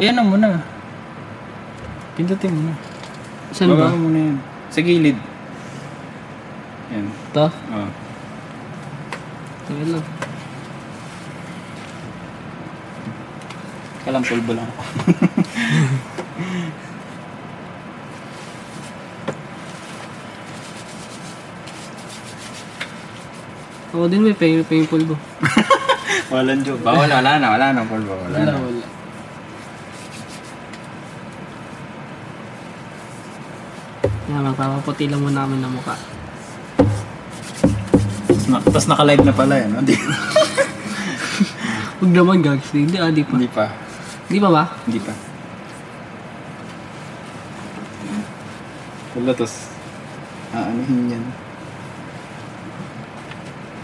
Yan na muna. Pindutin mo na. Saan ba? Baba mo muna yan. Sa gilid. Yan. Ito? Oh. Tagal lang. Kalang pulbo lang ako. Ako din may pain, pain pulbo. Walang joke. Bawal, wala na. Wala na pulbo. Wala, Wala, na. wala. Yan, magpapaputi lang muna kami ng mukha. Tapos, na, tapos naka-live na pala yan. Hindi, Huwag naman gags. Hindi, ah, di pa. hindi pa. Di ba ba? Hindi pa. Wala, tapos aanuhin yan.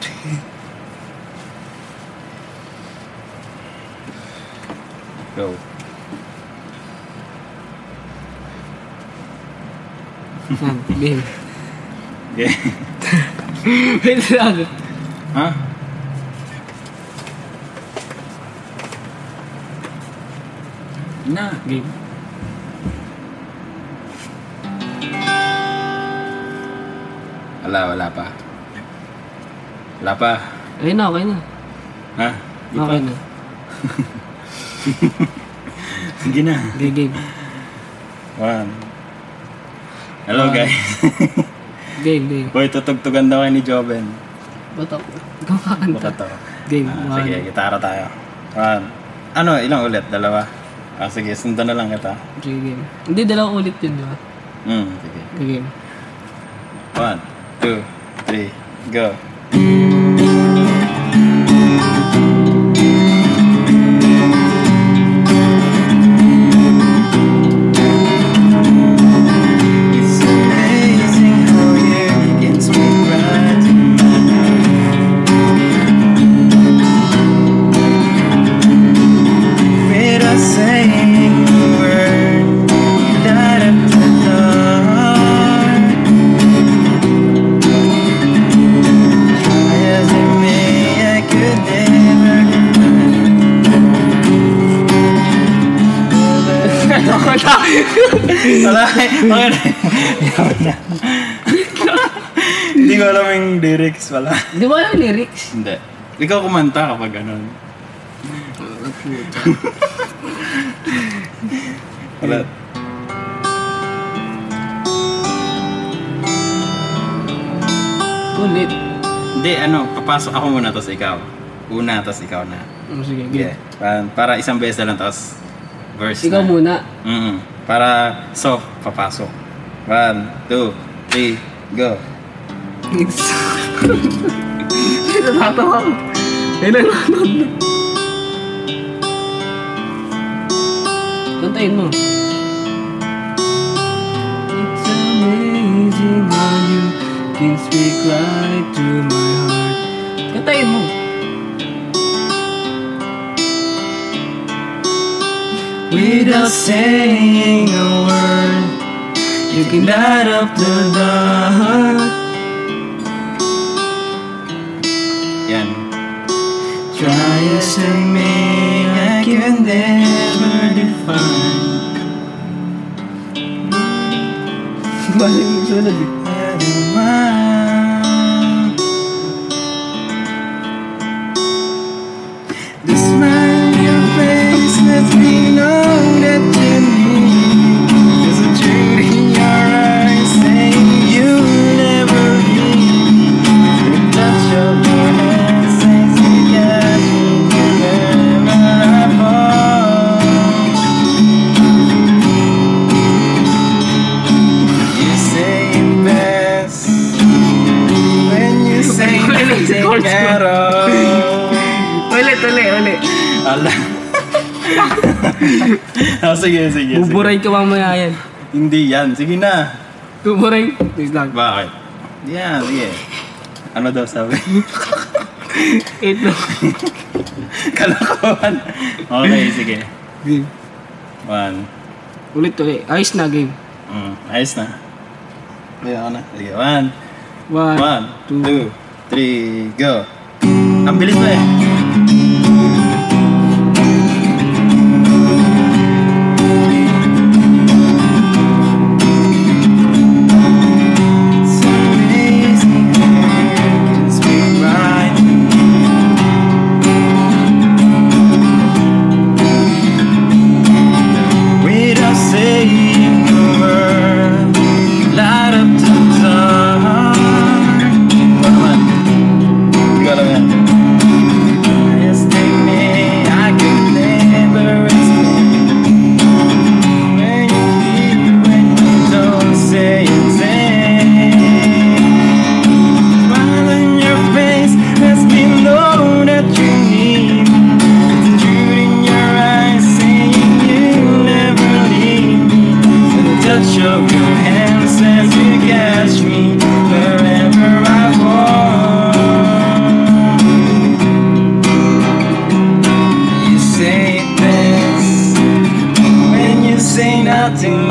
Go. Game. Okay. Wait lang. ha? Na. Game. Wala, wala pa. Wala pa. Ayun na, okay na. Ha? Di pa. Okay na. Sige na. Okay, game. One. Hello One. guys. Game, game. Boy, tutugtugan daw kayo ni Joven. Ba't ako? Ikaw kakanta. Baka to. Game, Ah, one. sige, gitara tayo. One. Ano, ilang ulit? Dalawa? Ah, sige, sundan na lang kita. Sige, game. Hindi, dalawang ulit yun, di ba? Hmm, sige. Okay, game. One, two, three, go. Wala, okay na. Hindi ko alam yung lyrics pala. Di ba alam yung lyrics? Hindi. Ikaw kumanta kapag ganun. Wala. Ulit. Hindi, ano, papasok ako muna, tapos ikaw. Una, tapos ikaw na. Oh, sige, Yeah. Para, para isang beses na lang, tapos verse Ikaw na. muna. Mm Para soft, papasok. One, two, three, go. It's amazing how you can speak Without saying a word, you can light up the dark. Yan. Try as I may, I can never define. Balik mo sunod oh, sige, sige. Buburay ka mamaya yan. Hindi yan. Sige na. Buburay. Wait lang. Bakit? Yan, sige. Ano daw sabi? Eight lang. Kalokohan. Okay, sige. Game. One. Ulit, ulit. Ayos na, game. Mm, ayos na. Kaya ako na. Sige, one. One. One, two. two, three, go. Ang bilis na eh. acting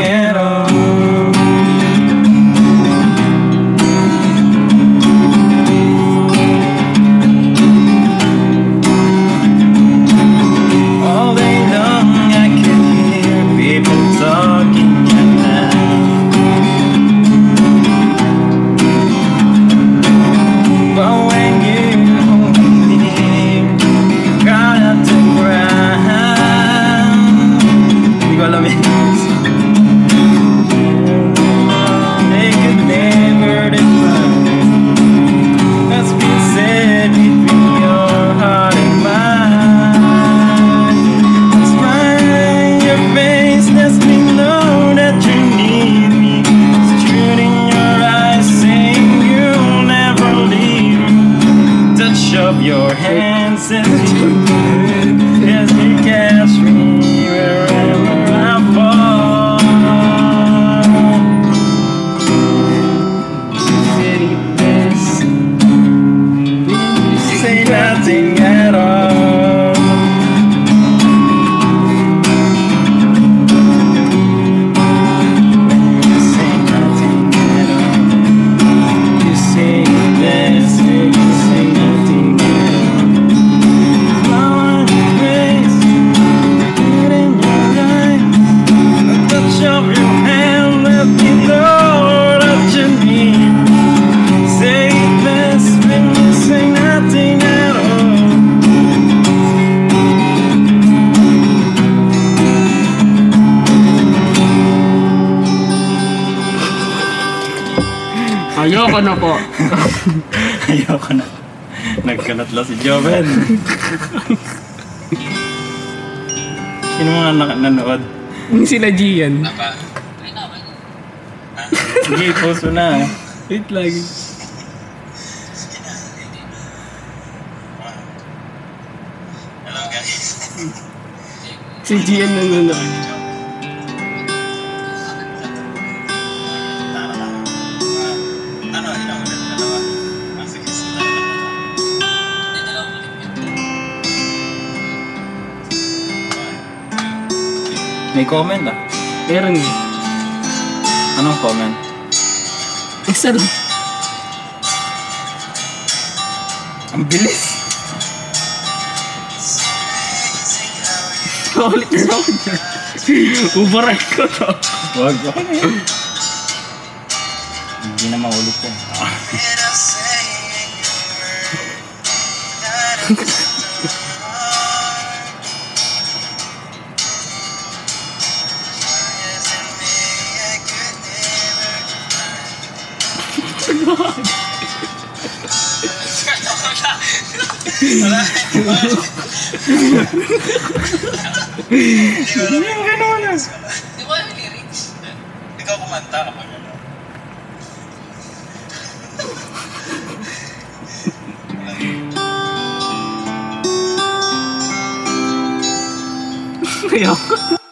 hands in the Ayoko na po. Ayoko na. Nagkalat lang si Joven. Sino mga nak- nanood? Yung sila Gian. Sige, post mo na. Wait lagi. Hello guys. Si Gian nanonood. May comment ah. Meron eh. Anong comment? Isa lang. Ang bilis. Ulit na ako dyan. Ubaray ko to. Wag, yun. Hindi na maulit yan. Hindi yung ganun. Di ba yung lyrics? Ikaw kumanta kapag ano. Ayoko.